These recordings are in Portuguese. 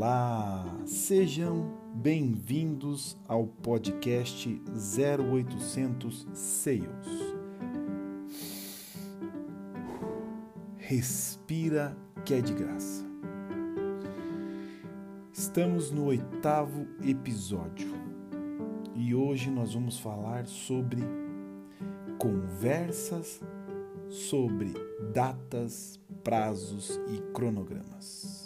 Olá, sejam bem-vindos ao podcast 0800 Sales. Respira que é de graça. Estamos no oitavo episódio e hoje nós vamos falar sobre conversas sobre datas, prazos e cronogramas.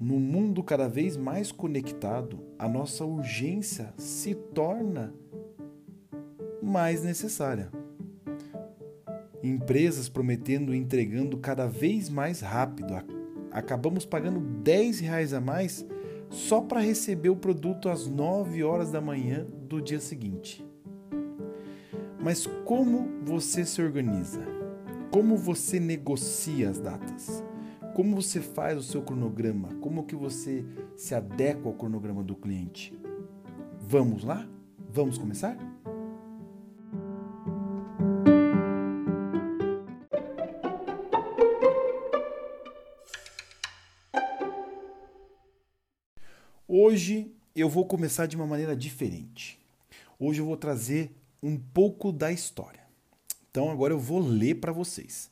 No mundo cada vez mais conectado, a nossa urgência se torna mais necessária. Empresas prometendo e entregando cada vez mais rápido. Acabamos pagando 10 reais a mais só para receber o produto às 9 horas da manhã do dia seguinte. Mas como você se organiza? Como você negocia as datas? Como você faz o seu cronograma? Como que você se adequa ao cronograma do cliente? Vamos lá? Vamos começar? Hoje eu vou começar de uma maneira diferente. Hoje eu vou trazer um pouco da história. Então agora eu vou ler para vocês.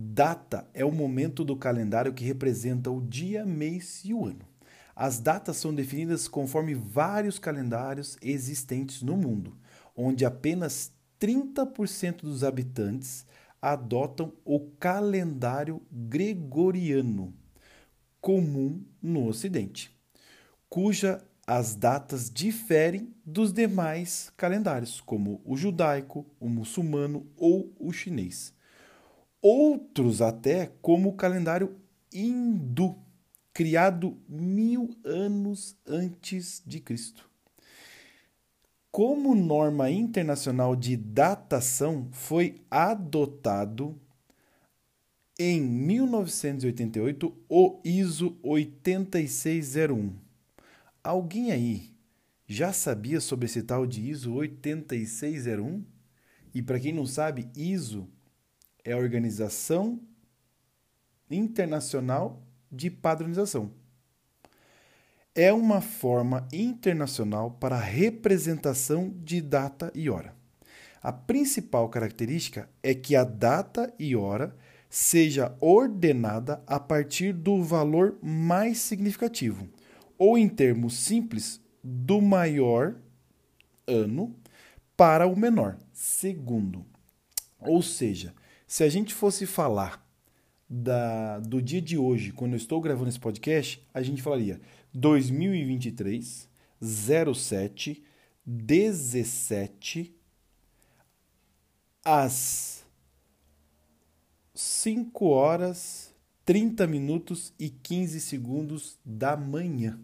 Data é o momento do calendário que representa o dia, mês e o ano. As datas são definidas conforme vários calendários existentes no mundo, onde apenas 30% dos habitantes adotam o calendário gregoriano, comum no Ocidente, cuja as datas diferem dos demais calendários, como o judaico, o muçulmano ou o chinês outros até como o calendário hindu, criado mil anos antes de Cristo. Como norma internacional de datação, foi adotado em 1988 o ISO 8601. Alguém aí já sabia sobre esse tal de ISO 8601? E para quem não sabe, ISO é a Organização Internacional de Padronização. É uma forma internacional para a representação de data e hora. A principal característica é que a data e hora seja ordenada a partir do valor mais significativo, ou em termos simples, do maior ano para o menor segundo. Ou seja, se a gente fosse falar da, do dia de hoje, quando eu estou gravando esse podcast, a gente falaria 2023 07 17 às 5 horas 30 minutos e 15 segundos da manhã.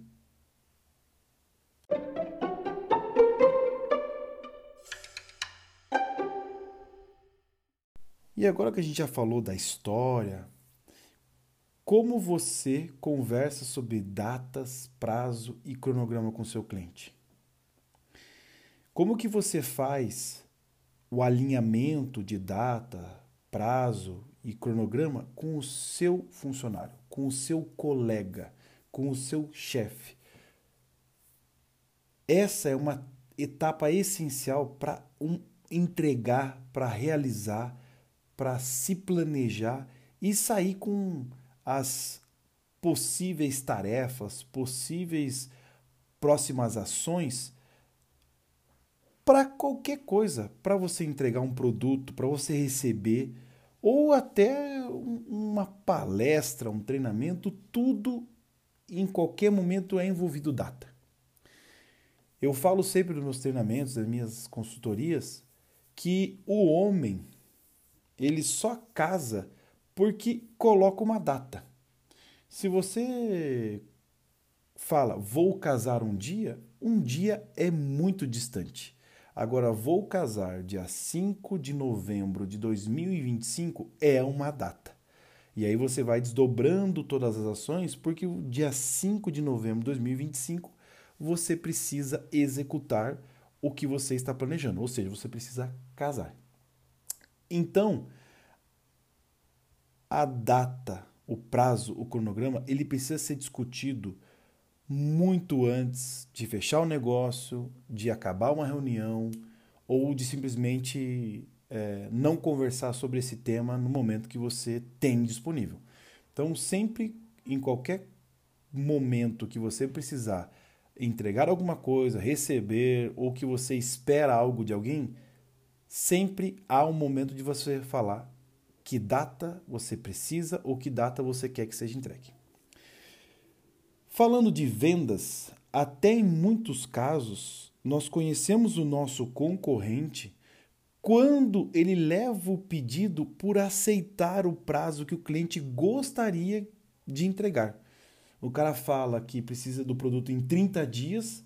E agora que a gente já falou da história, como você conversa sobre datas, prazo e cronograma com seu cliente? Como que você faz o alinhamento de data, prazo e cronograma com o seu funcionário, com o seu colega, com o seu chefe? Essa é uma etapa essencial para um entregar, para realizar para se planejar e sair com as possíveis tarefas, possíveis próximas ações para qualquer coisa, para você entregar um produto, para você receber ou até uma palestra, um treinamento, tudo em qualquer momento é envolvido data. Eu falo sempre nos meus treinamentos, nas minhas consultorias, que o homem ele só casa porque coloca uma data. Se você fala vou casar um dia, um dia é muito distante. Agora, vou casar dia 5 de novembro de 2025 é uma data. E aí você vai desdobrando todas as ações, porque o dia 5 de novembro de 2025 você precisa executar o que você está planejando, ou seja, você precisa casar. Então, a data o prazo, o cronograma, ele precisa ser discutido muito antes de fechar o negócio, de acabar uma reunião ou de simplesmente é, não conversar sobre esse tema no momento que você tem disponível. Então, sempre em qualquer momento que você precisar entregar alguma coisa, receber ou que você espera algo de alguém, sempre há um momento de você falar que data você precisa ou que data você quer que seja entregue. Falando de vendas, até em muitos casos, nós conhecemos o nosso concorrente quando ele leva o pedido por aceitar o prazo que o cliente gostaria de entregar. O cara fala que precisa do produto em 30 dias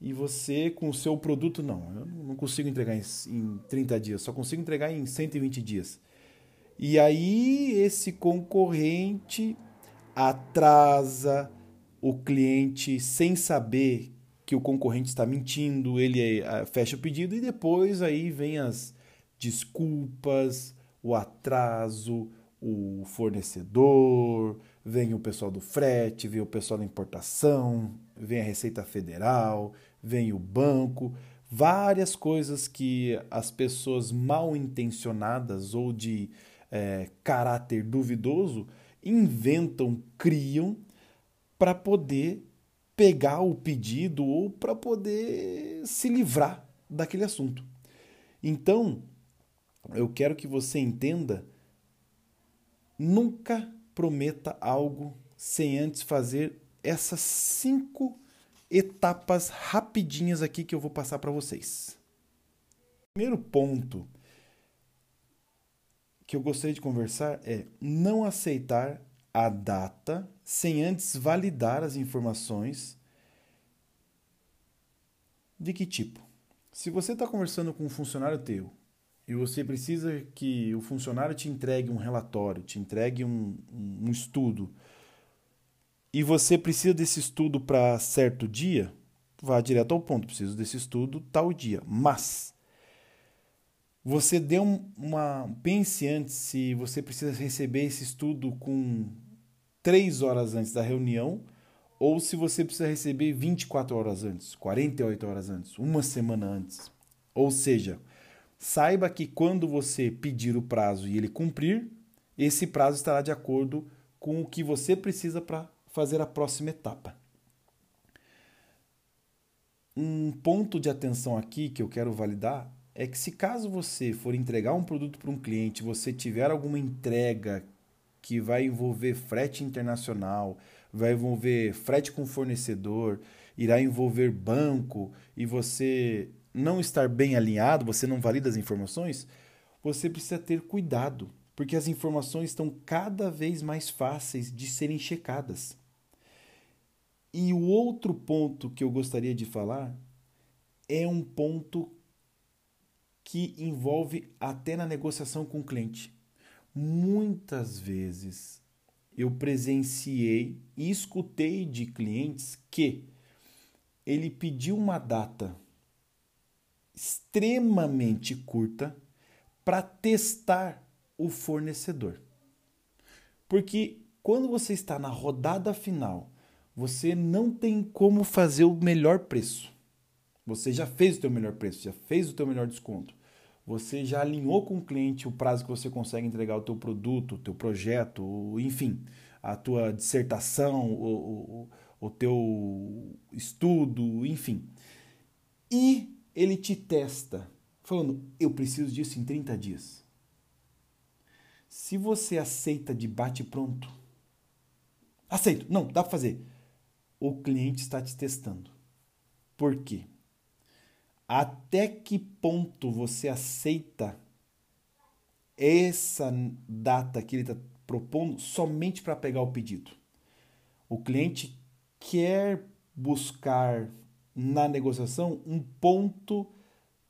e você, com o seu produto, não, eu não consigo entregar em, em 30 dias, só consigo entregar em 120 dias. E aí esse concorrente atrasa o cliente sem saber que o concorrente está mentindo, ele eh, fecha o pedido e depois aí vem as desculpas, o atraso, o fornecedor, vem o pessoal do frete, vem o pessoal da importação, vem a Receita Federal, vem o banco, várias coisas que as pessoas mal intencionadas ou de é, caráter duvidoso inventam, criam para poder pegar o pedido ou para poder se livrar daquele assunto. Então, eu quero que você entenda: nunca prometa algo sem antes fazer essas cinco etapas rapidinhas aqui que eu vou passar para vocês. Primeiro ponto que eu gostaria de conversar é não aceitar a data sem antes validar as informações. De que tipo? Se você está conversando com um funcionário teu e você precisa que o funcionário te entregue um relatório, te entregue um, um estudo, e você precisa desse estudo para certo dia, vá direto ao ponto, preciso desse estudo tal dia. Mas você deu uma. Pense antes se você precisa receber esse estudo com três horas antes da reunião ou se você precisa receber 24 horas antes, 48 horas antes, uma semana antes. Ou seja, saiba que quando você pedir o prazo e ele cumprir, esse prazo estará de acordo com o que você precisa para fazer a próxima etapa. Um ponto de atenção aqui que eu quero validar é que se caso você for entregar um produto para um cliente, você tiver alguma entrega que vai envolver frete internacional, vai envolver frete com fornecedor, irá envolver banco e você não estar bem alinhado, você não valida as informações, você precisa ter cuidado, porque as informações estão cada vez mais fáceis de serem checadas. E o outro ponto que eu gostaria de falar é um ponto que envolve até na negociação com o cliente. Muitas vezes eu presenciei e escutei de clientes que ele pediu uma data extremamente curta para testar o fornecedor. Porque quando você está na rodada final, você não tem como fazer o melhor preço. Você já fez o teu melhor preço, já fez o teu melhor desconto você já alinhou com o cliente o prazo que você consegue entregar o teu produto, o teu projeto, enfim, a tua dissertação, o, o, o teu estudo, enfim. E ele te testa, falando, eu preciso disso em 30 dias. Se você aceita de bate pronto, aceito, não, dá para fazer. O cliente está te testando. Por quê? até que ponto você aceita essa data que ele está propondo somente para pegar o pedido. O cliente quer buscar na negociação um ponto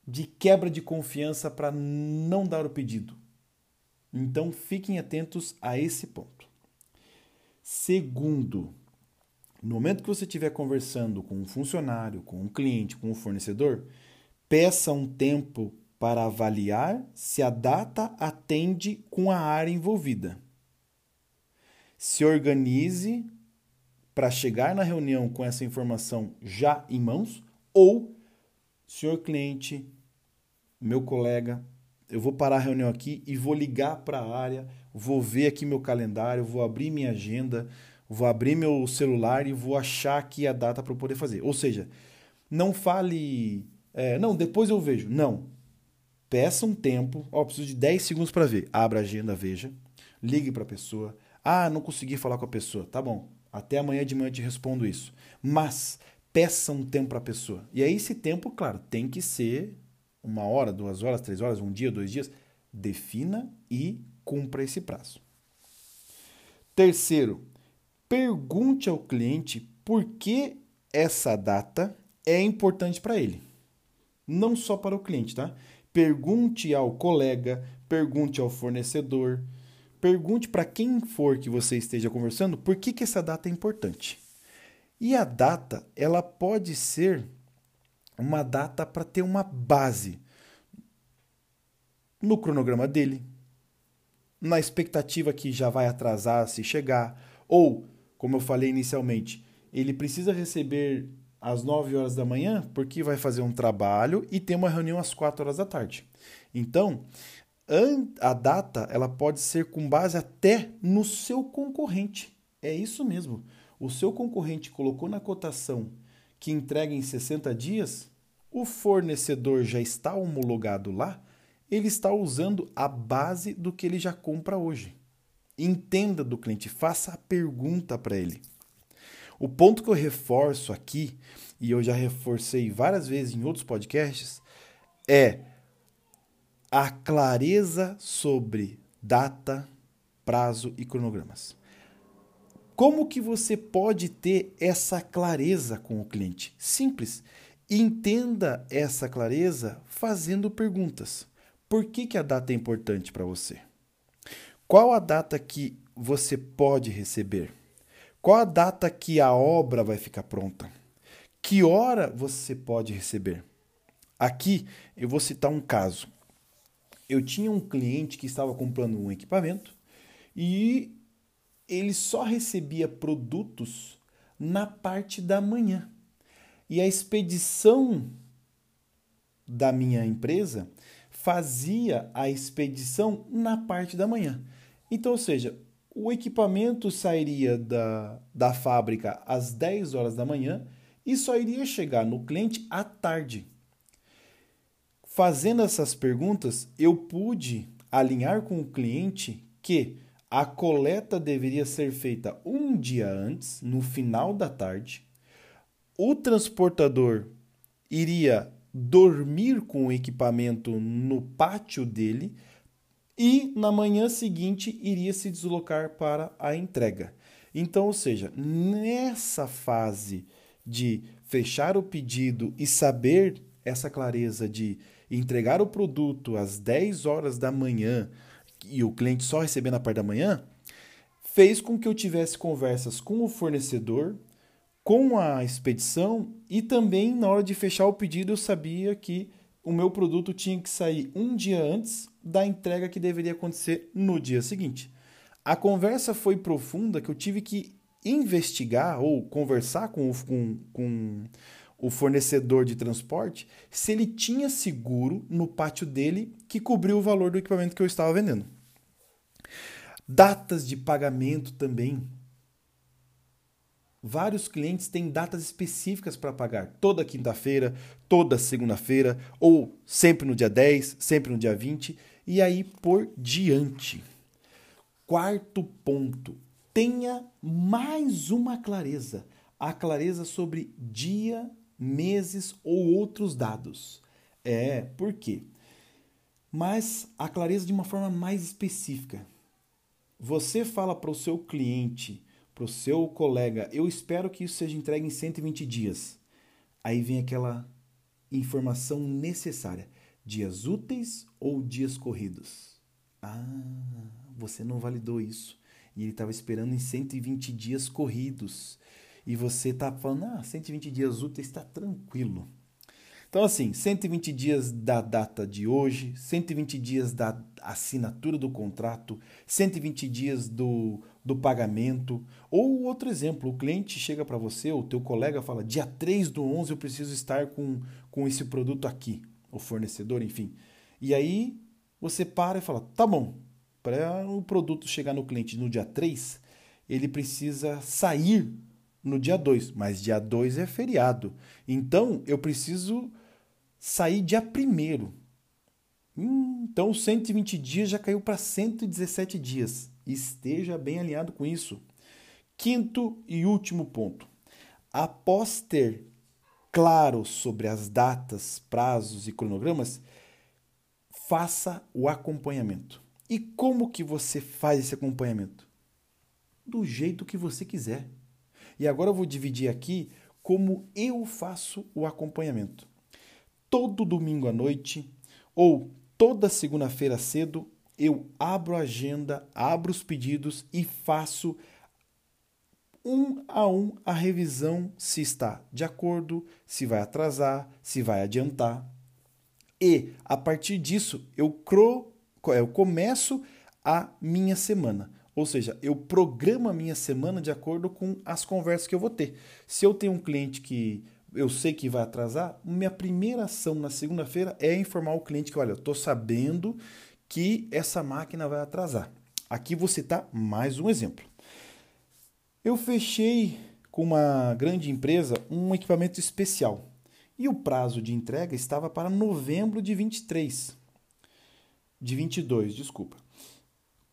de quebra de confiança para não dar o pedido. Então fiquem atentos a esse ponto. Segundo, no momento que você estiver conversando com um funcionário, com um cliente, com um fornecedor, Peça um tempo para avaliar se a data atende com a área envolvida. se organize para chegar na reunião com essa informação já em mãos, ou, senhor cliente, meu colega, eu vou parar a reunião aqui e vou ligar para a área, vou ver aqui meu calendário, vou abrir minha agenda, vou abrir meu celular e vou achar aqui a data para eu poder fazer. Ou seja, não fale, é, não, depois eu vejo. Não. Peça um tempo, ó, preciso de 10 segundos para ver. Abra a agenda, veja, ligue para a pessoa. Ah, não consegui falar com a pessoa. Tá bom, até amanhã de manhã eu te respondo isso. Mas peça um tempo para a pessoa. E aí esse tempo, claro, tem que ser uma hora, duas horas, três horas, um dia, dois dias. Defina e cumpra esse prazo. Terceiro, pergunte ao cliente por que essa data é importante para ele. Não só para o cliente, tá? Pergunte ao colega, pergunte ao fornecedor, pergunte para quem for que você esteja conversando por que, que essa data é importante. E a data, ela pode ser uma data para ter uma base no cronograma dele, na expectativa que já vai atrasar se chegar, ou, como eu falei inicialmente, ele precisa receber às 9 horas da manhã porque vai fazer um trabalho e tem uma reunião às 4 horas da tarde. Então, a data ela pode ser com base até no seu concorrente. É isso mesmo. O seu concorrente colocou na cotação que entrega em 60 dias, o fornecedor já está homologado lá, ele está usando a base do que ele já compra hoje. Entenda do cliente, faça a pergunta para ele. O ponto que eu reforço aqui, e eu já reforcei várias vezes em outros podcasts, é a clareza sobre data, prazo e cronogramas. Como que você pode ter essa clareza com o cliente? Simples. Entenda essa clareza fazendo perguntas. Por que, que a data é importante para você? Qual a data que você pode receber? Qual a data que a obra vai ficar pronta? Que hora você pode receber? Aqui eu vou citar um caso. Eu tinha um cliente que estava comprando um equipamento e ele só recebia produtos na parte da manhã. E a expedição da minha empresa fazia a expedição na parte da manhã. Então, ou seja, o equipamento sairia da, da fábrica às 10 horas da manhã e só iria chegar no cliente à tarde. Fazendo essas perguntas, eu pude alinhar com o cliente que a coleta deveria ser feita um dia antes, no final da tarde. O transportador iria dormir com o equipamento no pátio dele e na manhã seguinte iria se deslocar para a entrega. Então, ou seja, nessa fase de fechar o pedido e saber essa clareza de entregar o produto às 10 horas da manhã e o cliente só receber na parte da manhã, fez com que eu tivesse conversas com o fornecedor com a expedição e também na hora de fechar o pedido eu sabia que o meu produto tinha que sair um dia antes da entrega que deveria acontecer no dia seguinte. A conversa foi profunda que eu tive que investigar ou conversar com o, com, com o fornecedor de transporte se ele tinha seguro no pátio dele que cobriu o valor do equipamento que eu estava vendendo. Datas de pagamento também Vários clientes têm datas específicas para pagar, toda quinta-feira, toda segunda-feira, ou sempre no dia 10, sempre no dia 20, e aí por diante. Quarto ponto: tenha mais uma clareza, a clareza sobre dia, meses ou outros dados. É, por quê? Mas a clareza de uma forma mais específica. Você fala para o seu cliente para o seu colega, eu espero que isso seja entregue em 120 dias. Aí vem aquela informação necessária: dias úteis ou dias corridos? Ah, você não validou isso. E ele estava esperando em 120 dias corridos. E você está falando, ah, 120 dias úteis está tranquilo. Então, assim, 120 dias da data de hoje, 120 dias da assinatura do contrato, 120 dias do, do pagamento. Ou outro exemplo, o cliente chega para você, o teu colega fala, dia 3 do 11 eu preciso estar com, com esse produto aqui, o fornecedor, enfim. E aí você para e fala, tá bom, para o produto chegar no cliente no dia 3, ele precisa sair no dia 2, mas dia 2 é feriado. Então eu preciso sair dia 1. Hum, então 120 dias já caiu para 117 dias. Esteja bem alinhado com isso. Quinto e último ponto. Após ter claro sobre as datas, prazos e cronogramas, faça o acompanhamento. E como que você faz esse acompanhamento? Do jeito que você quiser. E agora eu vou dividir aqui como eu faço o acompanhamento. Todo domingo à noite ou toda segunda-feira cedo eu abro a agenda, abro os pedidos e faço um a um a revisão se está de acordo, se vai atrasar, se vai adiantar. E a partir disso eu, cro, eu começo a minha semana. Ou seja, eu programo a minha semana de acordo com as conversas que eu vou ter. Se eu tenho um cliente que eu sei que vai atrasar, minha primeira ação na segunda-feira é informar o cliente que, olha, eu estou sabendo que essa máquina vai atrasar. Aqui você está mais um exemplo. Eu fechei com uma grande empresa um equipamento especial e o prazo de entrega estava para novembro de 23. De 22, desculpa.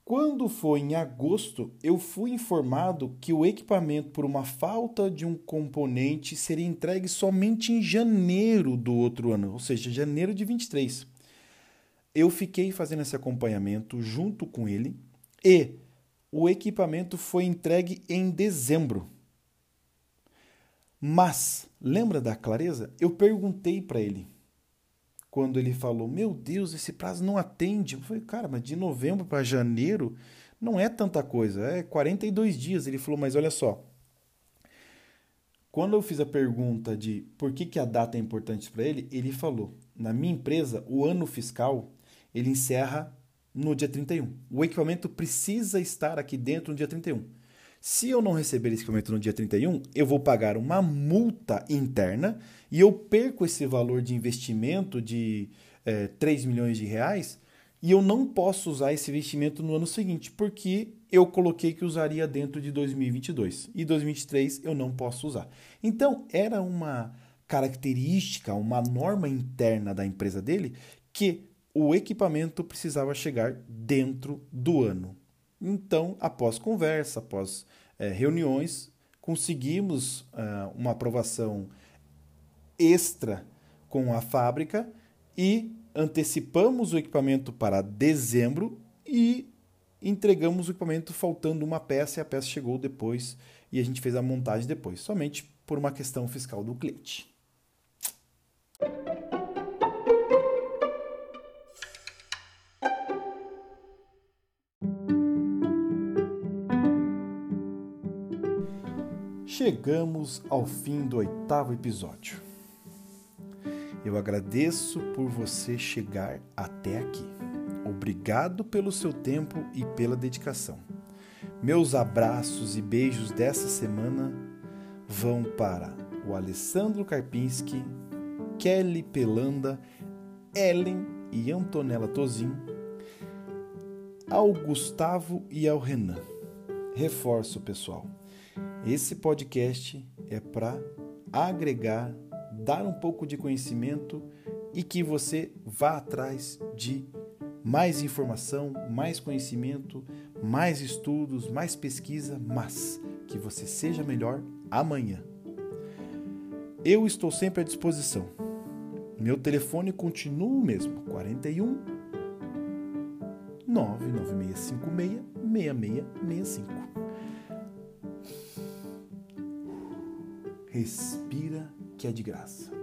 Quando foi em agosto, eu fui informado que o equipamento, por uma falta de um componente, seria entregue somente em janeiro do outro ano, ou seja, janeiro de 23. Eu fiquei fazendo esse acompanhamento junto com ele e o equipamento foi entregue em dezembro. Mas, lembra da clareza? Eu perguntei para ele. Quando ele falou: Meu Deus, esse prazo não atende. Eu falei: Cara, mas de novembro para janeiro não é tanta coisa, é 42 dias. Ele falou: Mas olha só. Quando eu fiz a pergunta de por que, que a data é importante para ele, ele falou: Na minha empresa, o ano fiscal ele encerra no dia 31. O equipamento precisa estar aqui dentro no dia 31. Se eu não receber esse equipamento no dia 31, eu vou pagar uma multa interna e eu perco esse valor de investimento de é, 3 milhões de reais e eu não posso usar esse investimento no ano seguinte, porque eu coloquei que usaria dentro de 2022 e 2023 eu não posso usar. Então, era uma característica, uma norma interna da empresa dele que o equipamento precisava chegar dentro do ano. Então, após conversa, após é, reuniões, conseguimos uh, uma aprovação extra com a fábrica e antecipamos o equipamento para dezembro e entregamos o equipamento faltando uma peça e a peça chegou depois e a gente fez a montagem depois, somente por uma questão fiscal do cliente. Chegamos ao fim do oitavo episódio. Eu agradeço por você chegar até aqui. Obrigado pelo seu tempo e pela dedicação. Meus abraços e beijos dessa semana vão para o Alessandro Karpinski, Kelly Pelanda, Ellen e Antonella Tozin, ao Gustavo e ao Renan. Reforço, pessoal esse podcast é para agregar, dar um pouco de conhecimento e que você vá atrás de mais informação, mais conhecimento, mais estudos, mais pesquisa, mas que você seja melhor amanhã. Eu estou sempre à disposição. Meu telefone continua o mesmo, 41 99656 6665. Respira que é de graça.